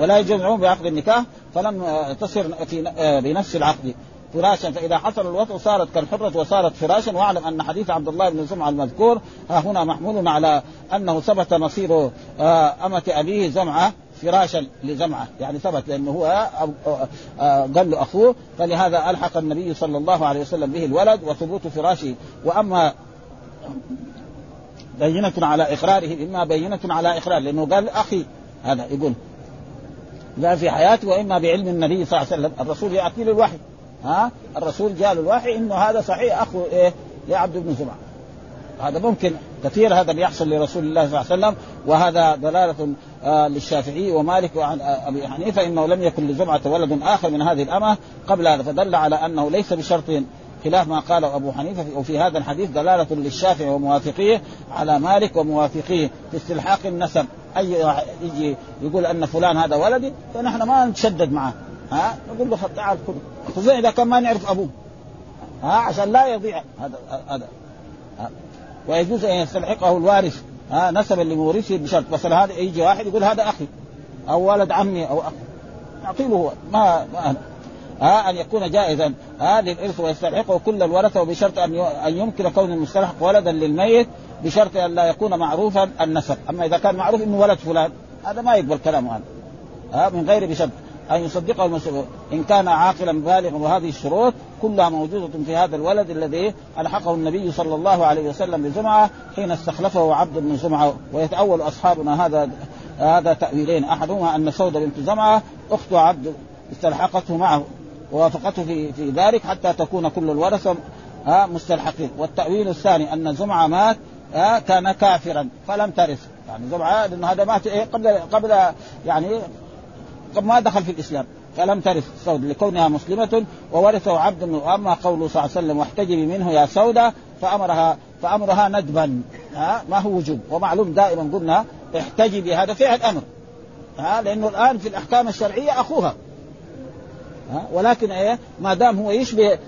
ولا يجمعون بعقد النكاح فلم تصر في بنفس العقد فراشا. فإذا حصل الوطء صارت كالحره وصارت فراشا. واعلم أن حديث عبد الله بن زمعة المذكور ها هنا محمول على أنه ثبت مصير أمة أبيه زمعة. فراشا لزمعه يعني ثبت لأنه هو قال له أخوه فلهذا ألحق النبي صلى الله عليه وسلم به الولد وثبوت فراشه. وأما بينة على إقراره إما بينة على إقرار لأنه قال أخي هذا يقول. لا في حياتي وإما بعلم النبي صلى الله عليه وسلم. الرسول يأتي له الوحي ها؟ الرسول جاء له الوحي إنه هذا صحيح أخو إيه؟ لعبد بن زمعة. هذا ممكن كثير هذا بيحصل لرسول الله صلى الله عليه وسلم وهذا دلالة آه للشافعي ومالك وعن آه أبي حنيفة إنه لم يكن لزمعة ولد آخر من هذه الأمة قبل هذا فدل على أنه ليس بشرط خلاف ما قاله أبو حنيفة وفي هذا الحديث دلالة للشافعي وموافقيه على مالك وموافقيه في استلحاق النسب. واحد يجي يقول أن فلان هذا ولدي فنحن ما نتشدد معه. ها؟ نقول له تعال خذ إذا كان ما نعرف أبوه. ها؟ عشان لا يضيع هذا هذا. ويجوز أن يستلحقه الوارث. ها نسبا لمورثه بشرط. مثلا هذا يجي واحد يقول هذا أخي أو ولد عمي أو أخي نعطيه هو. ما, ما ها أن يكون جائزا. ها للإرث ويستحقه كل الورثة وبشرط أن أن يمكن كون المستحق ولدا للميت بشرط أن لا يكون معروفا النسب، أما إذا كان معروف إنه ولد فلان هذا ما يقبل كلامه هذا. ها من غير بشرط. أن يصدقه المسلم إن كان عاقلا بالغا وهذه الشروط كلها موجودة في هذا الولد الذي ألحقه النبي صلى الله عليه وسلم بزمعه حين استخلفه عبد بن زمعه ويتأول أصحابنا هذا هذا تأويلين. أحدهما أن سوده بنت زمعه أخت عبد استلحقته معه ووافقته في في ذلك حتى تكون كل الورثه ها مستلحقين. والتأويل الثاني أن زمعه مات ها كان كافرا فلم ترث. يعني زمعه لأنه هذا مات إيه؟ قبل قبل يعني ما دخل في الإسلام فلم ترث سودة لكونها مسلمة وورثه عبد واما قوله صلى الله عليه وسلم واحتجبي منه يا سودة فأمرها فأمرها ندبا. ها ما هو وجوب؟ ومعلوم دائما قلنا احتجبي هذا فعل أمر ها لأنه الآن في الأحكام الشرعية أخوها. ها ولكن إيه ما دام هو يشبه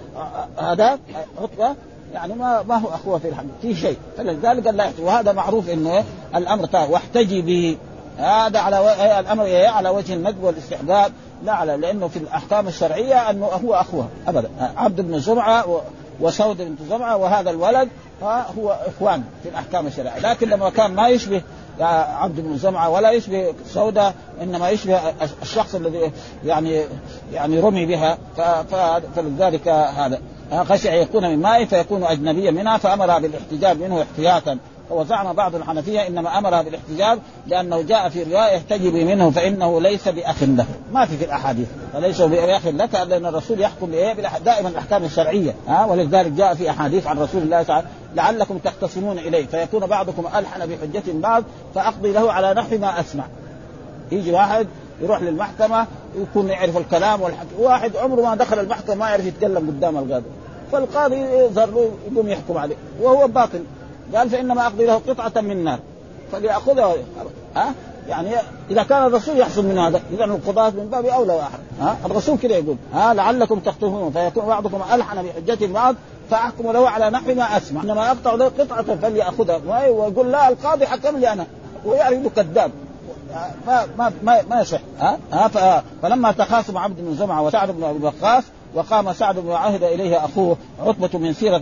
هذا عتبة يعني ما ما هو أخوه في الحمد في شيء. فلذلك قال لا وهذا معروف إنه الأمر واحتجبي. هذا على و... الأمر إيه على وجه الندب والاستحباب. لا على لأنه في الأحكام الشرعية أنه هو اخوها ابدا. عبد بن زمعه و... وسود بنت زمعه وهذا الولد هو إخوان في الأحكام الشرعية. لكن لما كان ما يشبه عبد بن زمعه ولا يشبه سودة إنما يشبه الشخص الذي يعني يعني رمي بها فلذلك هذا. خشع يكون من ماء فيكون أجنبيا منها فامرها بالاحتجاب منه احتياطا. وزعم بعض الحنفية إنما امرها بالاحتجاب لأنه جاء في رواية احتجبي منه فإنه ليس بأخ له، ما في في الأحاديث، فليس بأخ لك لأن الرسول يحكم بإيه؟ دائما الأحكام الشرعية، ها؟ ولذلك جاء في أحاديث عن رسول الله تعالى لعلكم تختصمون إليه. فيكون بعضكم ألحن بحجة بعض فأقضي له على نحو ما أسمع. يجي واحد يروح للمحكمة يكون يعرف الكلام والحكي، واحد عمره ما دخل المحكمة ما يعرف يتكلم قدام القاضي، فالقاضي يظهر له يقوم يحكم عليه. وهو باطل. قال فإنما أقضي له قطعة من نار. فليأخذها. ها؟ يعني إذا كان الرسول يحصل من هذا إذا القضاة من باب أولى واحد ها؟ الرسول كذا يقول ها؟ لعلكم تخطئون. فيكون بعضكم ألحن بحجة بعض فأحكم له على نحو ما أسمع. إنما اقطع له قطعة فليأخذها. ويقول لا القاضي حكم لي أنا. ويعرف كذاب. ما ما ما, ما يصح. ها, ها؟ فلما تخاصم عبد بن زمعة وسعد بن أبي وقاص وقام سعد بن عهد إليه أخوه عتبة من سيرة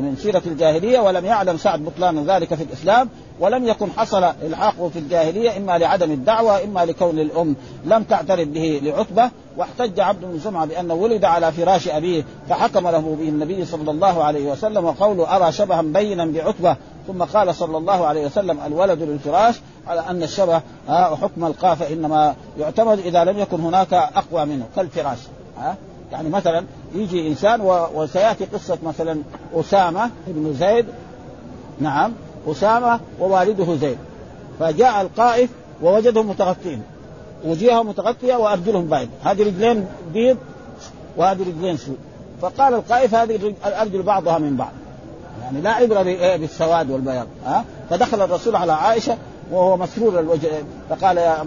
من سيرة الجاهلية ولم يعلم سعد بطلان ذلك في الإسلام ولم يكن حصل إلحاقه في الجاهلية إما لعدم الدعوة إما لكون الأم لم تعترف به لعتبة واحتج عبد بن زمعة بانه ولد على فراش أبيه فحكم له به النبي صلى الله عليه وسلم وقوله أرى شبها بينا بعتبة ثم قال صلى الله عليه وسلم الولد للفراش على أن الشبه حكم القافه إنما يعتمد إذا لم يكن هناك أقوى منه كالفراش ها يعني مثلا يجي إنسان وسيأتي قصة مثلا أسامة بن زيد نعم أسامة ووالده زيد. فجاء القائف ووجدهم متغطين. وجيههم متغطية وأرجلهم بايض هذه رجلين بيض وهذه رجلين سود. فقال القائف هذه الأرجل بعضها من بعض. يعني لا عبرة بالسواد والبياض. ها؟ فدخل الرسول على عائشة وهو مسرور الوجه. فقال يا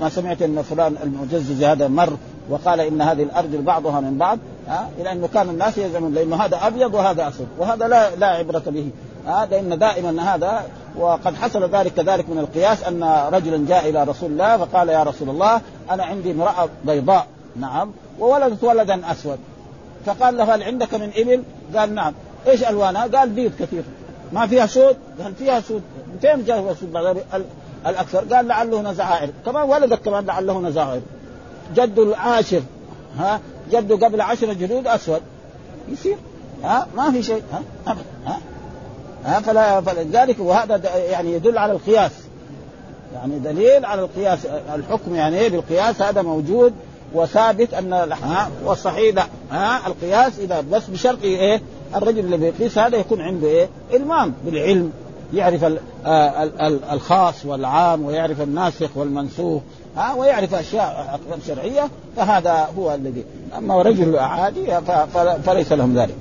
ما سمعت إن فلان المجزز هذا مر وقال إن هذه الارجل بعضها من بعض ها إلى انه كان الناس يزعمون لأنه هذا أبيض وهذا أسود وهذا لا لا عبرة به هذا ان دائما هذا وقد حصل ذلك كذلك من القياس أن رجلا جاء إلى رسول الله فقال يا رسول الله أنا عندي امرأة بيضاء نعم وولدت ولدا أسود فقال له هل عندك من إبل؟ قال نعم إيش ألوانها؟ قال بيض كثير ما فيها سود؟ قال فيها سود فين جاء السود الأكثر؟ قال لعله نزعائر كمان ولدك كمان لعله نزعائر جد العاشر ها؟ جده قبل عشر جلود أسود. يصير. ها؟ ما في شيء. ها؟ ها؟ ها؟ فلا فلذلك وهذا يعني يدل على القياس. يعني دليل على القياس. الحكم يعني إيه؟ بالقياس هذا موجود وثابت أن ها؟ والصحيح لا. ها؟ القياس إذا بس بشرط إيه؟ الرجل اللي بيقيس هذا يكون عنده إيه؟ إلمام بالعلم. يعرف ال الخاص والعام ويعرف الناسخ والمنسوخ. ها ويعرف أشياء شرعية فهذا هو الذي أما رجل عادي فليس لهم ذلك.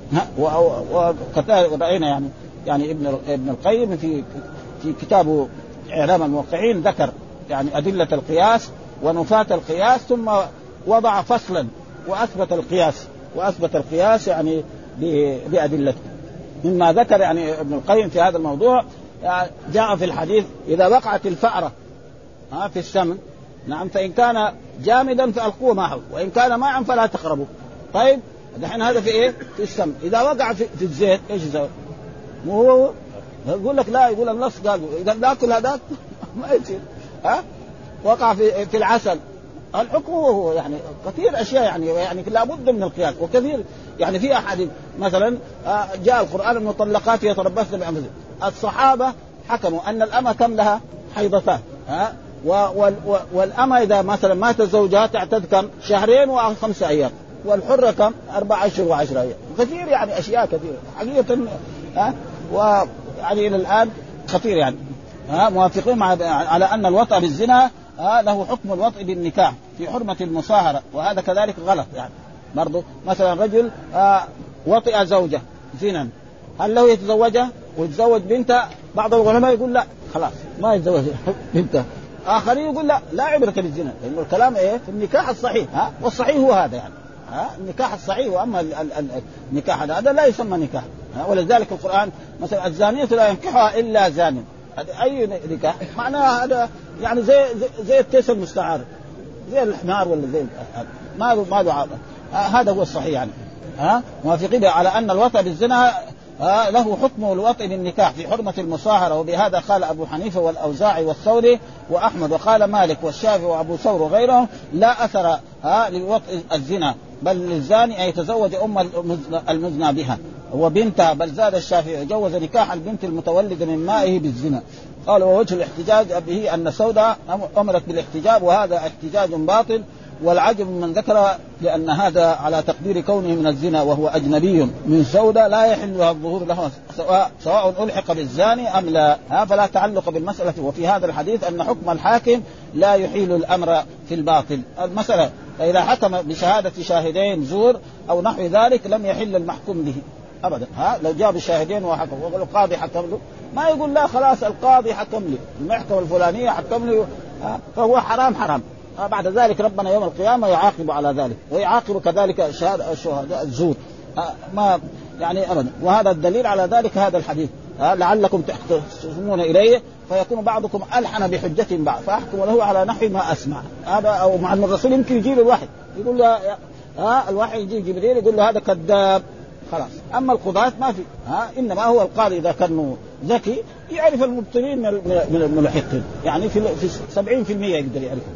وقد رأينا يعني يعني ابن ابن القيم في في كتابه إعلام الموقعين ذكر يعني أدلة القياس ونفاة القياس ثم وضع فصلا وأثبت القياس وأثبت القياس يعني بادلته مما ذكر يعني ابن القيم في هذا الموضوع جاء في الحديث إذا وقعت الفأرة ها في السمن نعم فإن كان جامدا فألقوه معه وإن كان ماء فلا تقربوا. طيب دحين هذا في إيه؟ في السم. إذا وقع في, في الزيت إيش يسوي؟ مو هو يقول لك لا يقول النص قال إذا ناكل هذاك ما يصير ها؟ وقع في في العسل. الحكم هو هو يعني كثير أشياء يعني يعني لابد من القياس. وكثير يعني في أحاديث مثلا آه، جاء القرآن المطلقات يتربصن بانفسهن الصحابة حكموا أن الأمة كم لها؟ حيضتان. ها؟ والأمة إذا مثلا مات زوجها تعتد كم؟ شهرين وخمسة أيام. والحرة كم؟ أربع أشهر وعشرة أيام. كثير يعني أشياء كثيرة. حقيقة ها؟ ويعني إلى الآن خطير يعني. ها؟ موافقين على أن الوطأ بالزنا ها؟ له حكم الوطء بالنكاح في حرمة المصاهرة وهذا كذلك غلط يعني. برضه مثلا رجل آه وطئ زوجة زنا. هل له يتزوجها؟ ويتزوج بنتها؟ بعض العلماء يقول لا خلاص ما يتزوج بنتها. آخرين يقول لا لا عبرة بالزنا لأنه الكلام إيه؟ في النكاح الصحيح ها؟ والصحيح هو هذا يعني ها؟ النكاح الصحيح وأما النكاح هذا لا يسمى نكاح ولذلك القرآن مثلا الزانية لا ينكحها إلا زان. أي نكاح؟ معناها هذا يعني زي زي, التيس المستعار زي الحمار ولا زي ما ما له هذا هو الصحيح يعني ها؟ موافقين على أن الوطن بالزنا آه له حكم الوطء بالنكاح في حرمة المصاهرة وبهذا قال أبو حنيفة والأوزاعي والثوري وأحمد وقال مالك والشافعي وأبو ثور وغيرهم لا أثر آه لوطء الزنا بل للزاني أن يتزوج أم المزنى بها. وبنتها بل زاد الشافعي جوز نكاح البنت المتولدة من مائه بالزنا. قال ووجه الاحتجاج به أن سودة أمرت بالاحتجاب وهذا احتجاج باطل والعجب من ذكر لأن هذا على تقدير كونه من الزنا وهو أجنبي من سودة لا يحل لها الظهور له سواء سواء ألحق بالزاني أم لا. فلا تعلق بالمسألة. وفي هذا الحديث أن حكم الحاكم لا يحيل الأمر في الباطل. المسألة فإذا حكم بشهادة شاهدين زور أو نحو ذلك لم يحل المحكوم به. ابدا. ها لو جاب الشاهدين وحكم وقال القاضي حكم له. ما يقول لا خلاص القاضي حكم لي المحكمة الفلانية حكم لي فهو حرام حرام. بعد ذلك ربنا يوم القيامة يعاقب على ذلك ويعاقب كذلك الشهداء الزور. ما يعني ابدا. وهذا الدليل على ذلك هذا الحديث. لعلكم تحكمون إليه فيكون بعضكم ألحن بحجة بعض فأحكم له على نحو ما أسمع. هذا أو مع أن الرسول يمكن يجيب الواحد يقول له ها الواحد يجي جبريل يقول له هذا كذاب. خلاص. أما القضاة ما في. ها إنما هو القاضي إذا كان ذكي يعرف المبطلين من الملحقين. يعني في 70% يقدر يعرفهم.